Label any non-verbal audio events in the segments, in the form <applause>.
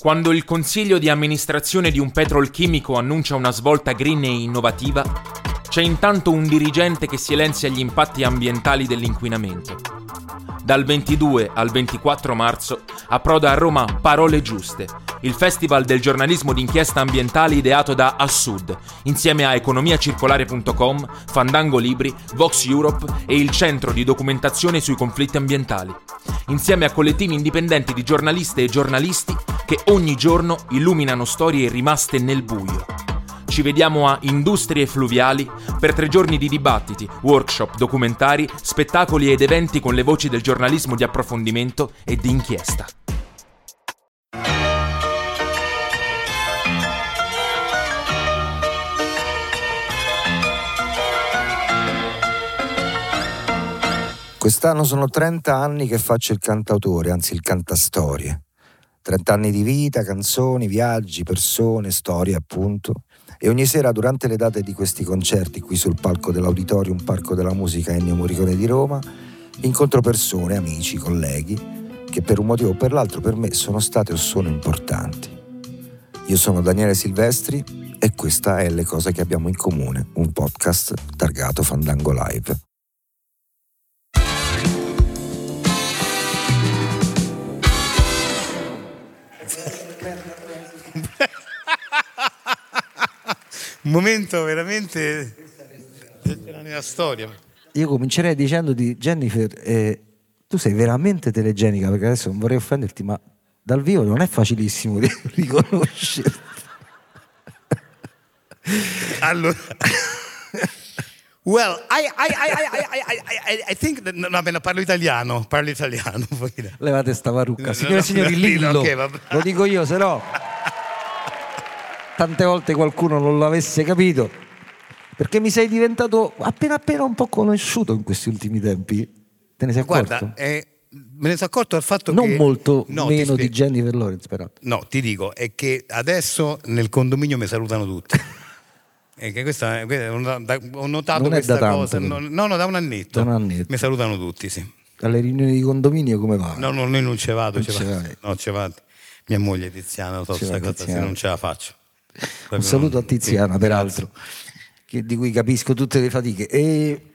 Quando il consiglio di amministrazione di un petrolchimico annuncia una svolta green e innovativa, c'è intanto un dirigente che silenzia gli impatti ambientali dell'inquinamento. Dal 22 al 24 marzo approda a Roma Parole Giuste, il festival del giornalismo d'inchiesta ambientale ideato da Assud, insieme a economiacircolare.com, Fandango Libri, Vox Europe e il Centro di documentazione sui conflitti ambientali, insieme a collettivi indipendenti di giornaliste e giornalisti che ogni giorno illuminano storie rimaste nel buio. Ci vediamo a Industrie Fluviali per tre giorni di dibattiti, workshop, documentari, spettacoli ed eventi con le voci del giornalismo di approfondimento e di inchiesta. Quest'anno sono 30 anni che faccio il cantautore, anzi il cantastorie. 30 anni di vita, canzoni, viaggi, persone, storie appunto. E ogni sera durante le date di questi concerti qui sul palco dell'Auditorium Parco della Musica Ennio Morricone di Roma, incontro persone, amici, colleghi, che per un motivo o per l'altro per me sono state o sono importanti. Io sono Daniele Silvestri e questa è Le cose che abbiamo in comune, un podcast targato Fandango Live. Un momento veramente nella storia. Io comincerei dicendoti, Jennifer, eh, tu sei veramente telegenica, perché adesso non vorrei offenderti, ma dal vivo non è facilissimo di <laughs> riconoscerti. allora... Well, I, I, I, I, think that, no, no, parlo italiano, parlo italiano. <laughs> Levate sta parrucca. Signore e signori, Lillo, lo dico io, se no tante volte qualcuno non l'avesse capito, perché mi sei diventato appena appena un po' conosciuto in questi ultimi tempi. Te ne sei accorto? Guarda, eh, me ne sono accorto del fatto non che... Non molto no, meno di Jennifer Lawrence, però. No, ti dico, è che adesso nel condominio mi salutano tutti. E che questa, ho notato non questa tanto, cosa. No, no, da un annetto. Da un annetto. Mi salutano tutti, sì. Alle riunioni di condominio come va? No, no, noi non ci vado, non ci vado. No, ci vado. Mia moglie Tiziana, so se non ce la faccio. Un saluto a Tiziana, peraltro, che, di cui capisco tutte le fatiche. E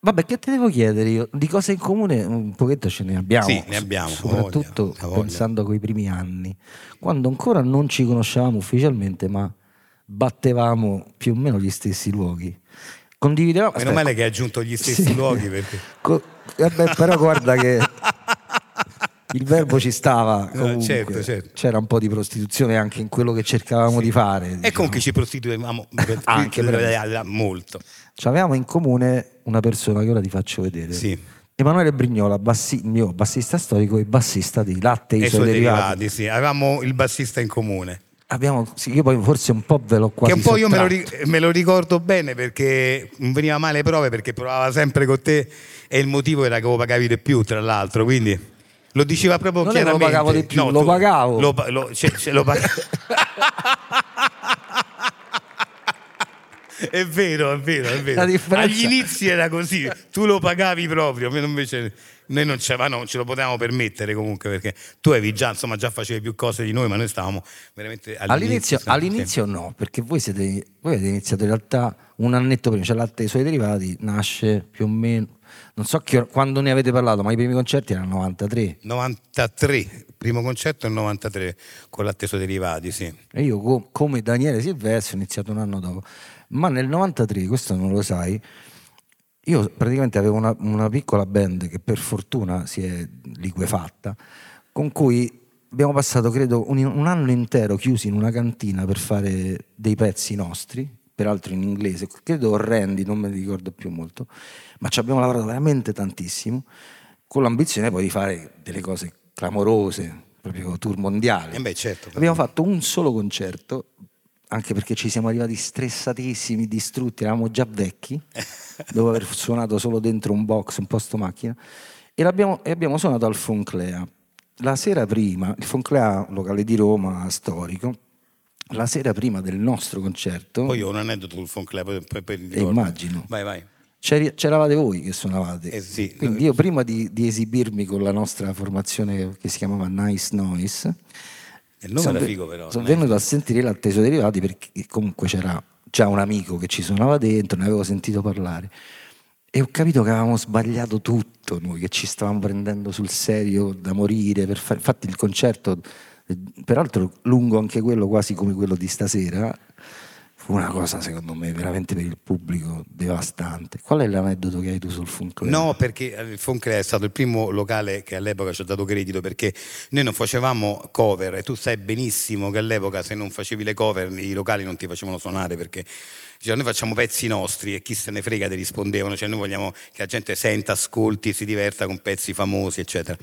Vabbè, che te devo chiedere io? Di cose in comune un pochetto ce ne abbiamo. Sì, ne abbiamo. Soprattutto voglia, pensando a quei primi anni, quando ancora non ci conoscevamo ufficialmente, ma battevamo più o meno gli stessi luoghi. Condividevamo. Meno male che hai aggiunto gli stessi sì. luoghi perché. Co- vabbè, però guarda che <laughs> il verbo ci stava eh, comunque. certo, certo. c'era un po' di prostituzione anche in quello che cercavamo sì. di fare diciamo. e comunque ci prostituivamo <laughs> anche per... molto avevamo in comune una persona che ora ti faccio vedere sì. Emanuele Brignola, bassi, mio bassista storico e bassista di Latte e i suoi derivati. derivati sì. avevamo il bassista in comune Abbiamo, sì, io poi forse un po' ve l'ho quasi Che un po' io me lo, me lo, ricordo bene perché non veniva male prove perché provava sempre con te e il motivo era che lo pagavi di più tra l'altro, quindi lo diceva proprio non chiaramente. Non lo pagavo di più, no, lo tu, pagavo. Lo, lo, cioè, cioè, lo pag... <laughs> è vero, è vero, è vero. Agli inizi era così, tu lo pagavi proprio, invece noi non ce, non ce, lo potevamo permettere comunque perché tu avevi già, insomma, già facevi più cose di noi, ma noi stavamo veramente all'inizio. All'inizio, all'inizio no, perché voi, siete, voi avete iniziato in realtà un annetto prima, cioè latte e i suoi derivati nasce più o meno non so che, quando ne avete parlato, ma i primi concerti erano 93. 93, primo concerto è 93, con l'atteso derivati, sì. E io come Daniele Silvestri ho iniziato un anno dopo. Ma nel 93, questo non lo sai, io praticamente avevo una, una piccola band che per fortuna si è liquefatta, con cui abbiamo passato credo un, un anno intero chiusi in una cantina per fare dei pezzi nostri, peraltro in inglese, credo orrendi, non me li ricordo più molto, ma ci abbiamo lavorato veramente tantissimo, con l'ambizione poi di fare delle cose clamorose, proprio tour mondiali. Eh beh, certo, abbiamo fatto un solo concerto, anche perché ci siamo arrivati stressatissimi, distrutti, eravamo già vecchi, <laughs> dopo aver suonato solo dentro un box, un posto macchina, e, e abbiamo suonato al Fonclea. La sera prima, il Fonclea, locale di Roma, storico, la sera prima del nostro concerto. Poi ho un aneddoto sul Fun Club per, per eh, immagino. Vai, vai. C'eravate voi che suonavate. Eh sì. Quindi io prima di, di, esibirmi con la nostra formazione che si chiamava Nice Noise, Il nome sono, figo però. Sono venuto a sentire l'atteso derivati perché comunque c'era già un amico che ci suonava dentro, ne avevo sentito parlare. E ho capito che avevamo sbagliato tutto noi, che ci stavamo prendendo sul serio da morire. Per fare... Infatti il concerto, peraltro lungo anche quello, quasi come quello di stasera, fu una cosa secondo me veramente per il pubblico devastante. Qual è l'aneddoto che hai tu sul Fonclea? No, perché il Fonclea è stato il primo locale che all'epoca ci ha dato credito perché noi non facevamo cover e tu sai benissimo che all'epoca se non facevi le cover i locali non ti facevano suonare perché cioè, noi facciamo pezzi nostri e chi se ne frega ti rispondevano, cioè noi vogliamo che la gente senta, ascolti, si diverta con pezzi famosi, eccetera.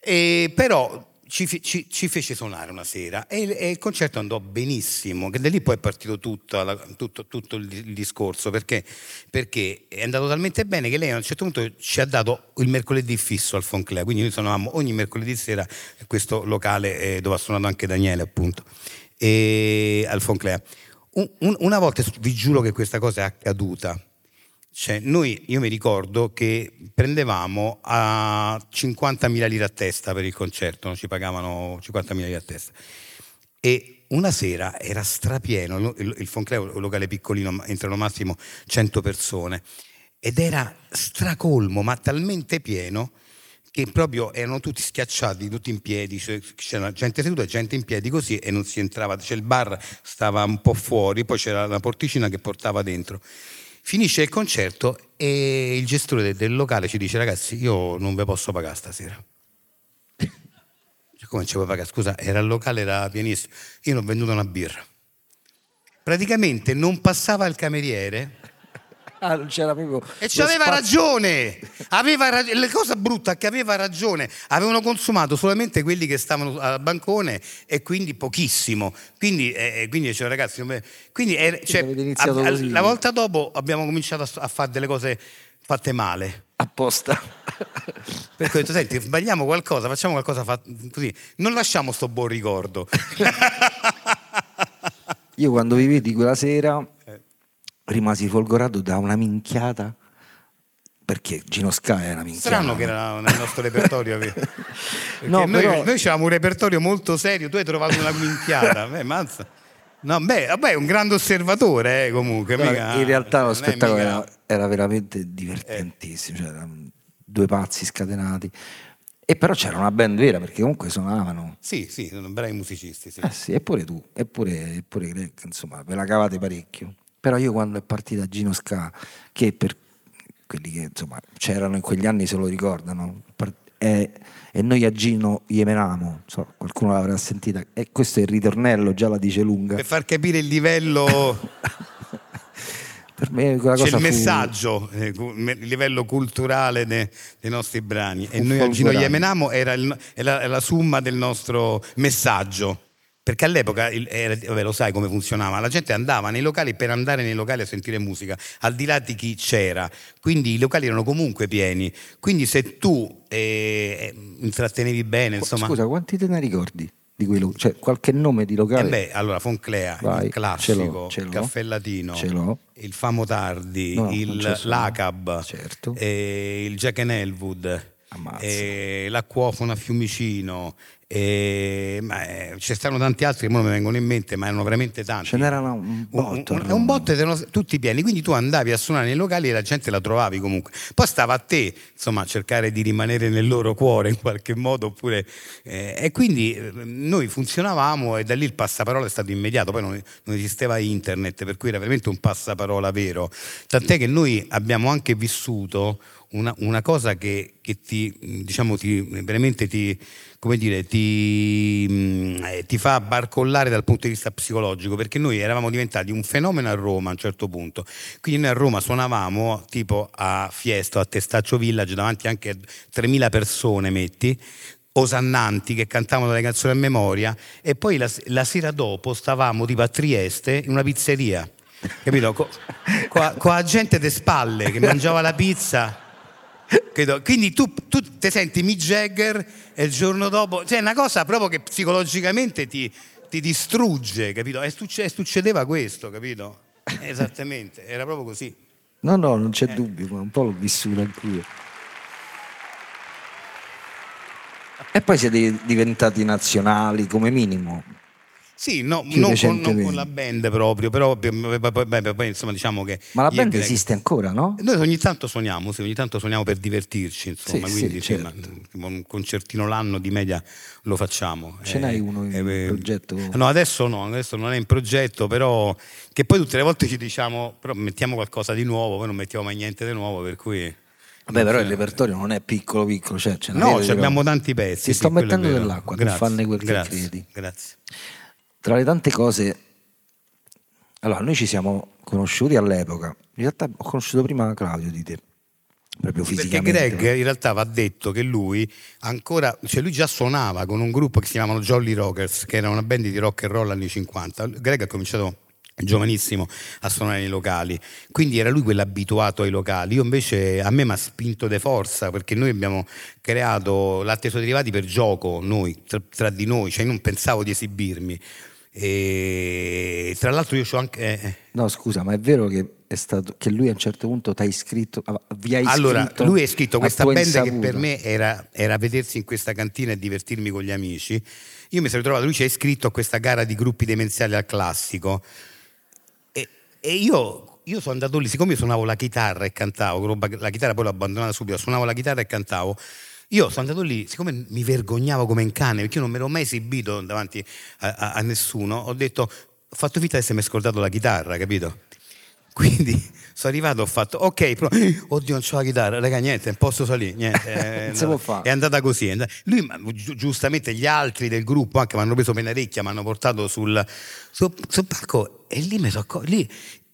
E però ci, ci, ci, fece suonare una sera e, e, il concerto andò benissimo, da lì poi è partito tutto, tutto, tutto il, il, discorso, perché, perché, è andato talmente bene che lei a un certo punto ci ha dato il mercoledì fisso al Fonclea, quindi noi suonavamo ogni mercoledì sera in questo locale eh, dove ha suonato anche Daniele appunto, e, al Fonclea. Un, un, una volta, vi giuro che questa cosa è accaduta, cioè, noi, io mi ricordo che prendevamo a 50.000 lire a testa per il concerto, no? ci pagavano 50.000 lire a testa. E una sera era strapieno, il, il è un locale piccolino, entrano massimo 100 persone, ed era stracolmo, ma talmente pieno che proprio erano tutti schiacciati, tutti in piedi, cioè, c'era gente seduta gente in piedi così e non si entrava, cioè il bar stava un po' fuori, poi c'era la porticina che portava dentro. Finisce il concerto e il gestore del, locale ci dice ragazzi io non vi posso pagare stasera. Come ci puoi pagare? Scusa, era il locale, era pienissimo. Io non ho venduto una birra. Praticamente non passava il cameriere Ah, non c'era proprio. E ci aveva ragione! Aveva rag... La cosa brutta è che aveva ragione. Avevano consumato solamente quelli che stavano al bancone e quindi pochissimo. Quindi, eh, eh quindi cioè, ragazzi, quindi, eh, cioè, a, a, la volta dopo abbiamo cominciato a, a fare delle cose fatte male. Apposta. <laughs> Perché ho detto, senti, sbagliamo qualcosa, facciamo qualcosa fa... così. Non lasciamo sto buon ricordo. <laughs> Io quando vi vedi quella sera rimasi folgorato da una minchiata perché Gino Sky è una minchiata. Strano che era nel nostro repertorio. <laughs> no, noi, però... noi avevamo un repertorio molto serio, tu hai trovato una minchiata. Beh, mazza. No, beh, vabbè, è un grande osservatore eh, comunque. No, mica, in realtà lo spettacolo mica... era, era, veramente divertentissimo, eh. cioè, due pazzi scatenati. E però c'era una band vera perché comunque suonavano. Sì, sì, sono bravi musicisti. Sì. Eh sì, eppure tu, eppure, eppure insomma, ve la cavate parecchio. Però io quando è partita Gino Ska, che per quelli che insomma c'erano in quegli anni se lo ricordano, e, e noi a Gino gli menamo, so, qualcuno l'avrà sentita, e questo è il ritornello, già la dice lunga. Per far capire il livello... <laughs> per me quella C'è cosa il messaggio, eh, il livello culturale dei, dei nostri brani. E noi a Gino Iemenamo era, il, era la summa del nostro messaggio. Perché all'epoca, era, vabbè, lo sai come funzionava, la gente andava nei locali per andare nei locali a sentire musica, al di là di chi c'era, quindi i locali erano comunque pieni, quindi se tu eh, intrattenevi bene, insomma... Scusa, quanti te ne ricordi? Di quello, cioè, qualche nome di locale? Eh beh, allora Fonclea, Vai, il classico, ce l'ho, ce l'ho, il Caffè Latino, il Famo Tardi, no, il, l'Acab, certo. eh, il Jack and Elwood, eh, l'acquofono a Fiumicino, e, ma, eh, ci stanno tanti altri che non mi vengono in mente, ma erano veramente tanti. Ce n'erano un botto. Un, un, un botto erano tutti pieni, quindi tu andavi a suonare nei locali e la gente la trovavi comunque. Poi stava a te, insomma, cercare di rimanere nel loro cuore in qualche modo, oppure, eh, e quindi eh, noi funzionavamo e da lì il passaparola è stato immediato, poi non, non esisteva internet, per cui era veramente un passaparola vero. Tant'è che noi abbiamo anche vissuto una, una cosa che, che, ti, diciamo, ti, veramente ti, come dire, ti, mm, eh, ti, fa barcollare dal punto di vista psicologico, perché noi eravamo diventati un fenomeno a Roma a un certo punto. Quindi noi a Roma suonavamo tipo a Fiesto, a Testaccio Village, davanti anche a 3.000 persone, metti, osannanti che cantavano delle canzoni a memoria, e poi la, la sera dopo stavamo tipo a Trieste in una pizzeria. Capito? Con, la gente de spalle che mangiava la pizza quindi tu, tu ti senti Mick Jagger e il giorno dopo, cioè è una cosa proprio che psicologicamente ti, ti distrugge, capito? E succedeva questo, capito? <laughs> Esattamente, era proprio così. No, no, non c'è eh. dubbio, ma un po' l'ho vissuto anch'io. E poi siete diventati nazionali come minimo. Sì, no, non con, non con, la band proprio, però poi, insomma diciamo che... Ma la band è, esiste ancora, no? Noi ogni tanto suoniamo, sì, ogni tanto suoniamo per divertirci, insomma, sì, quindi sì, certo. un concertino l'anno di media lo facciamo. Ce eh, n'hai uno in eh, progetto? No, adesso no, adesso non è in progetto, però che poi tutte le volte ci diciamo, però mettiamo qualcosa di nuovo, poi non mettiamo mai niente di nuovo, per cui... Vabbè, però il repertorio non è piccolo piccolo, cioè No, abbiamo tanti pezzi. Ti sto mettendo dell'acqua, grazie, non fanne quel grazie, che credi. Grazie. Tra le tante cose, allora noi ci siamo conosciuti all'epoca, in realtà ho conosciuto prima Claudio di te. Proprio fisicamente. Perché Greg in realtà va detto che lui ancora, cioè lui già suonava con un gruppo che si chiamavano Jolly Rockers, che era una band di rock and roll anni 50. Greg ha cominciato giovanissimo a suonare nei locali quindi era lui quell'abituato ai locali io invece a me mi ha spinto de forza perché noi abbiamo creato latte derivati per gioco noi tra, tra, di noi cioè non pensavo di esibirmi e tra l'altro io ho anche. Eh, eh. No, scusa, ma è vero che, è stato, che lui a un certo punto ti ha iscritto. Vi ha iscritto allora, lui ha iscritto questa band insaputa. che per me era, era, vedersi in questa cantina e divertirmi con gli amici. Io mi sono ritrovato, lui ci ha iscritto a questa gara di gruppi demenziali al classico. E, e io, io, sono andato lì, siccome io suonavo la chitarra e cantavo, la chitarra poi l'ho abbandonata subito, suonavo la chitarra e cantavo io sono andato lì, siccome mi vergognavo come un cane, perché io non mi ero mai esibito davanti a, a, a nessuno, ho detto, ho fatto finta di essermi scordato la chitarra, capito? <laughs> Quindi sono arrivato, ho fatto, ok, però, <laughs> oddio non c'ho la chitarra, raga, niente, <laughs> non posso salire, niente. È, andata, è andata così. Lui, gi- giustamente, gli altri del gruppo anche mi hanno preso Penarecchia, mi hanno portato sul, sul, sul palco e lì mi sono lì,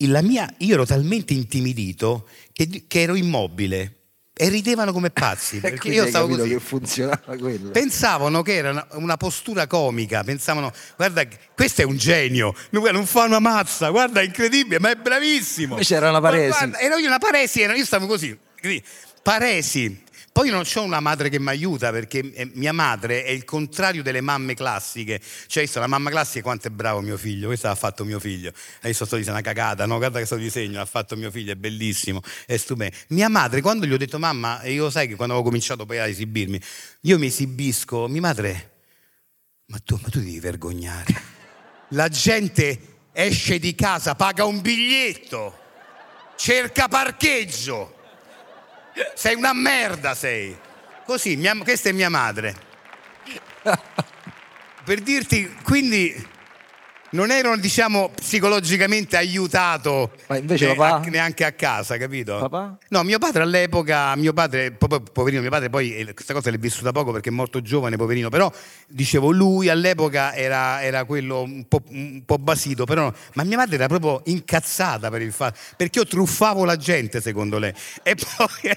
la mia, io ero talmente intimidito che, che ero immobile e ridevano come pazzi. <laughs> Perché io stavo così. che funzionava quello. Pensavano che era una, una, postura comica, pensavano, guarda, questo è un genio, non fa una mazza, guarda, è incredibile, ma è bravissimo. Invece era una paresi. Guarda, ero io una paresi, io stavo così, paresi. Poi non ho una madre che mi aiuta perché eh, mia madre è il contrario delle mamme classiche. Cioè, la mamma classica quanto è bravo mio figlio, questo ha fatto mio figlio. Adesso sto dicendo una cagata, no? Guarda che sto disegno, ha fatto mio figlio, è bellissimo, è stupendo. Mia madre, quando gli ho detto mamma, e io sai che quando avevo cominciato poi a esibirmi, io mi esibisco, mia madre, ma tu, ma tu devi vergognare. La gente esce di casa, paga un biglietto, cerca parcheggio sei una merda, sei. Così, mia, questa è mia madre. per dirti, quindi non ero, diciamo, psicologicamente aiutato Ma invece ne, papà? A, neanche a casa, capito? Papà? No, mio padre all'epoca, mio padre, poverino, mio padre poi eh, questa cosa l'è vissuta poco perché è molto giovane, poverino, però dicevo, lui all'epoca era, era quello un po', un po', basito, però, ma mia madre era proprio incazzata per il fatto, perché io truffavo la gente, secondo lei. E poi...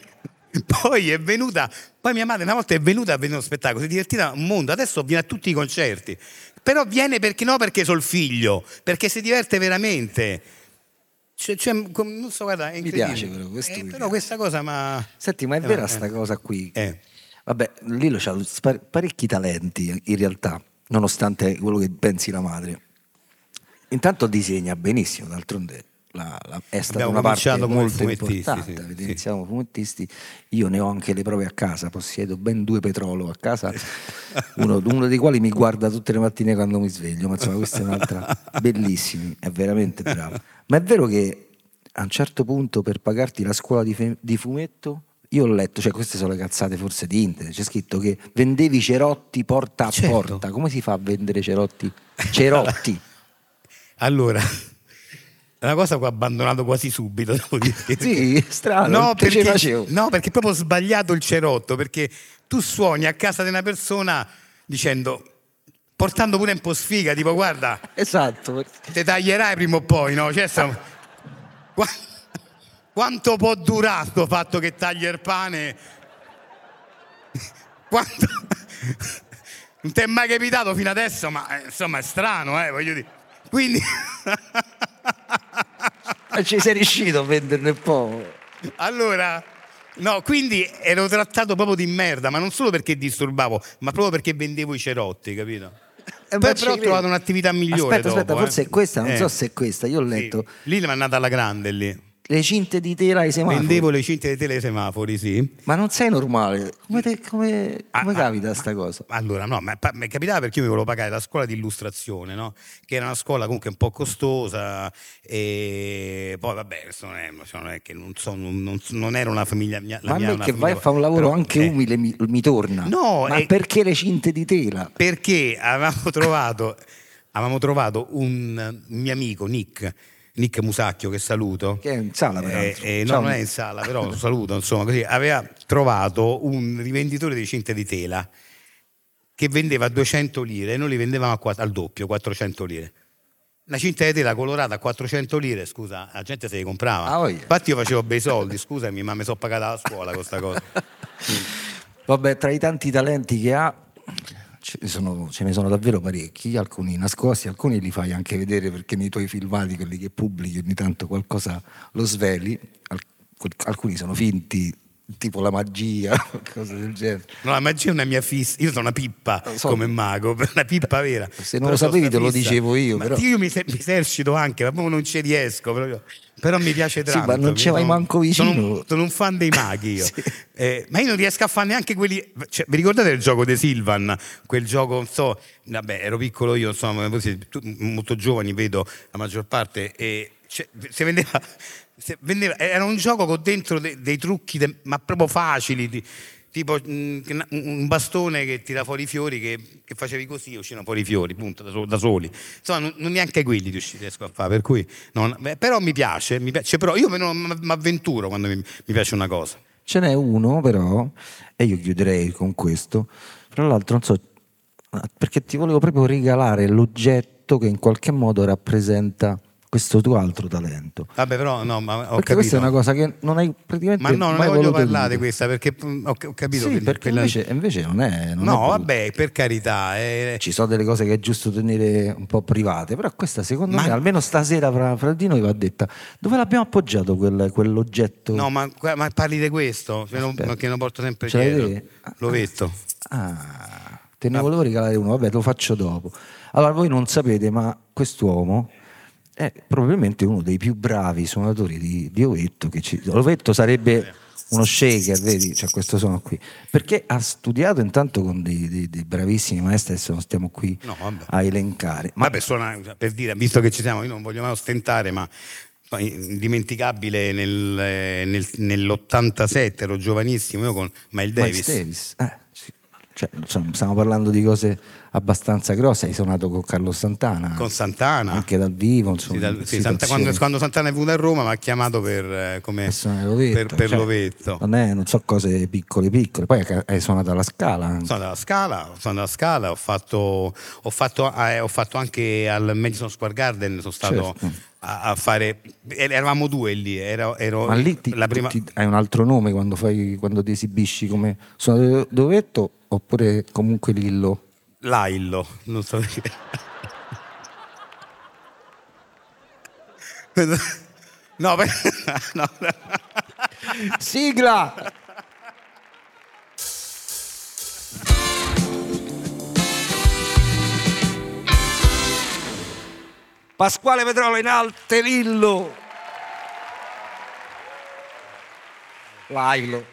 <laughs> Poi è venuta, poi mia madre una volta è venuta a vedere uno spettacolo, si è divertita un mondo, adesso viene a tutti i concerti. Però viene perché no perché sono il figlio, perché si diverte veramente. Cioè, cioè, non so, guarda, mi piace però, questo eh, però questa cosa ma... Senti, ma è eh, vera sta eh. cosa qui? Eh. Vabbè, Lilo ha parecchi talenti in realtà, nonostante quello che pensi la madre. Intanto disegna benissimo, d'altronde la, la, è stata Abbiamo una parte molto importante. Sì, Avete iniziato fumettisti, io ne ho anche le prove a casa, possiedo ben due petrolo a casa, uno, uno, dei quali mi guarda tutte le mattine quando mi sveglio, ma insomma questa è un'altra, <laughs> bellissimi, è veramente bravo. Ma è vero che a un certo punto per pagarti la scuola di, fe- di fumetto io ho letto, cioè queste sono le cazzate forse di internet, c'è scritto che vendevi cerotti porta a certo. porta. Come si fa a vendere cerotti? Cerotti. <laughs> allora, è una cosa che ho abbandonato quasi subito, <laughs> devo dire. sì, strano. No perché, no, perché proprio sbagliato il cerotto, perché tu suoni a casa di una persona dicendo portando pure un po' sfiga, tipo guarda, esatto. Ti taglierai prima o poi, no? Cioè, stiamo... Quanto può durare questo fatto che taglia il pane? Quanto... <laughs> Non ti è mai capitato fino adesso, ma eh, insomma è strano, eh, voglio dire. Quindi... <laughs> Ma ci sei riuscito a venderne un po'? Allora, no, quindi ero trattato proprio di merda, ma non solo perché disturbavo, ma proprio perché vendevo i cerotti, capito? Eh, Poi però ho trovato un'attività migliore. Aspetta, dopo, aspetta, eh. forse è questa, non eh. so se è questa, io ho letto. Sì. Lì mi è andata alla grande lì. Le cinte di tela ai semafori. Vendevo le cinte di tela ai semafori, sì. Ma non sei normale. Come, te, come, ah, come ah, capita questa ah, cosa? Allora, no, ma mi capitava perché io mi volevo pagare la scuola di illustrazione, no? Che era una scuola comunque un po' costosa e poi vabbè, questo non è, non è che non, so, non, non, era una famiglia mia. ma mia, a me che vai a fare un lavoro però, anche eh, umile mi, mi, torna. No, ma eh, perché le cinte di tela? Perché avevamo trovato, avevamo trovato un mio amico, Nick, Nick Musacchio che saluto. Che è in sala peraltro. eh, eh, no non è in sala però lo saluto insomma così. Aveva trovato un rivenditore di cinte di tela che vendeva 200 lire e noi li vendevamo a, al doppio 400 lire. Una cinta di tela colorata a 400 lire scusa la gente se li comprava. Ah, infatti io facevo bei soldi scusami ma mi sono pagata la scuola con questa cosa. <laughs> Vabbè tra i tanti talenti che ha ce ne, sono, ce ne sono davvero parecchi, alcuni nascosti, alcuni li fai anche vedere perché nei tuoi filmati, quelli che pubblichi, ogni tanto qualcosa lo sveli, alcuni sono finti, tipo la magia, <laughs> cose del genere. No, la magia è una mia fissa. Io sono una pippa so. come mago, <laughs> una pippa vera. Se non lo sapevi te lo dicevo io. Ma io mi, mi, esercito anche, ma non ci riesco. Però, però mi piace tanto. Sì, ma non ci vai manco vicino. Sono, sono, un fan dei maghi <laughs> io. sì. eh, ma io non riesco a fare neanche quelli... Cioè, vi ricordate il gioco di Silvan? Quel gioco, non so... Vabbè, ero piccolo io, insomma, molto giovani vedo la maggior parte e... Cioè, si vendeva vendeva, era un gioco con dentro dei, dei trucchi, de, ma proprio facili, di, tipo mh, mm, un bastone che tira fuori i fiori, che, che facevi così uscivano fuori i fiori, punto, da, da soli. Insomma, non, non, neanche quelli riesco a fare, per cui, non, beh, però mi piace, mi piace, però io mi avventuro quando mi, mi piace una cosa. Ce n'è uno però, e io chiuderei con questo, tra l'altro non so, perché ti volevo proprio regalare l'oggetto che in qualche modo rappresenta questo tuo altro talento. Vabbè, però no, ma ho perché capito. questa è una cosa che non hai praticamente Ma no, non ne voglio parlare di questa perché mm, ho, capito sì, perché quella... invece, invece, non è non No, è vabbè, per carità, è... ci sono delle cose che è giusto tenere un po' private, però questa secondo ma... me almeno stasera fra, fra, di noi va detta. Dove l'abbiamo appoggiato quel, quell'oggetto? No, ma, ma, parli di questo, che non, che non porto sempre Ce dietro. L'ovetto. Ah, te ne volevo regalare uno, vabbè, lo faccio dopo. Allora, voi non sapete, ma quest'uomo è probabilmente uno dei più bravi suonatori di, di Ovetto. Che ci, Ovetto sarebbe uno shaker, vedi, cioè questo suono qui, perché ha studiato intanto con dei, dei, dei bravissimi maestri, adesso non stiamo qui no, a elencare. Ma vabbè, suona, per dire, visto che ci siamo, io non voglio mai ostentare, ma indimenticabile nel, nel, nell'87, ero giovanissimo, io con Miles Davis. Miles Davis. Eh, sì. Cioè, stiamo parlando di cose abbastanza grossa, hai suonato con Carlo Santana. Con Santana. Anche dal vivo, insomma. Sì, dal, sì, Santa, quando, quando, Santana è venuto a Roma mi ha chiamato per, eh, come, l'ovetto, per, per cioè, l'ovetto. Non, è, non so cose piccole piccole, poi hai suonato alla Scala. Anche. Sono alla Scala, sono alla Scala, ho fatto, ho fatto, eh, ho fatto anche al Madison Square Garden, sono stato... Certo. A, fare eravamo due lì ero, ero ma lì ti, la prima... ti, hai un altro nome quando, fai, quando ti esibisci come suonatore dovetto oppure comunque Lillo Laillo, non so perché. <laughs> <laughs> No, per... <laughs> no. Sigla! Pasquale Petrolo in Alterillo. Lailo.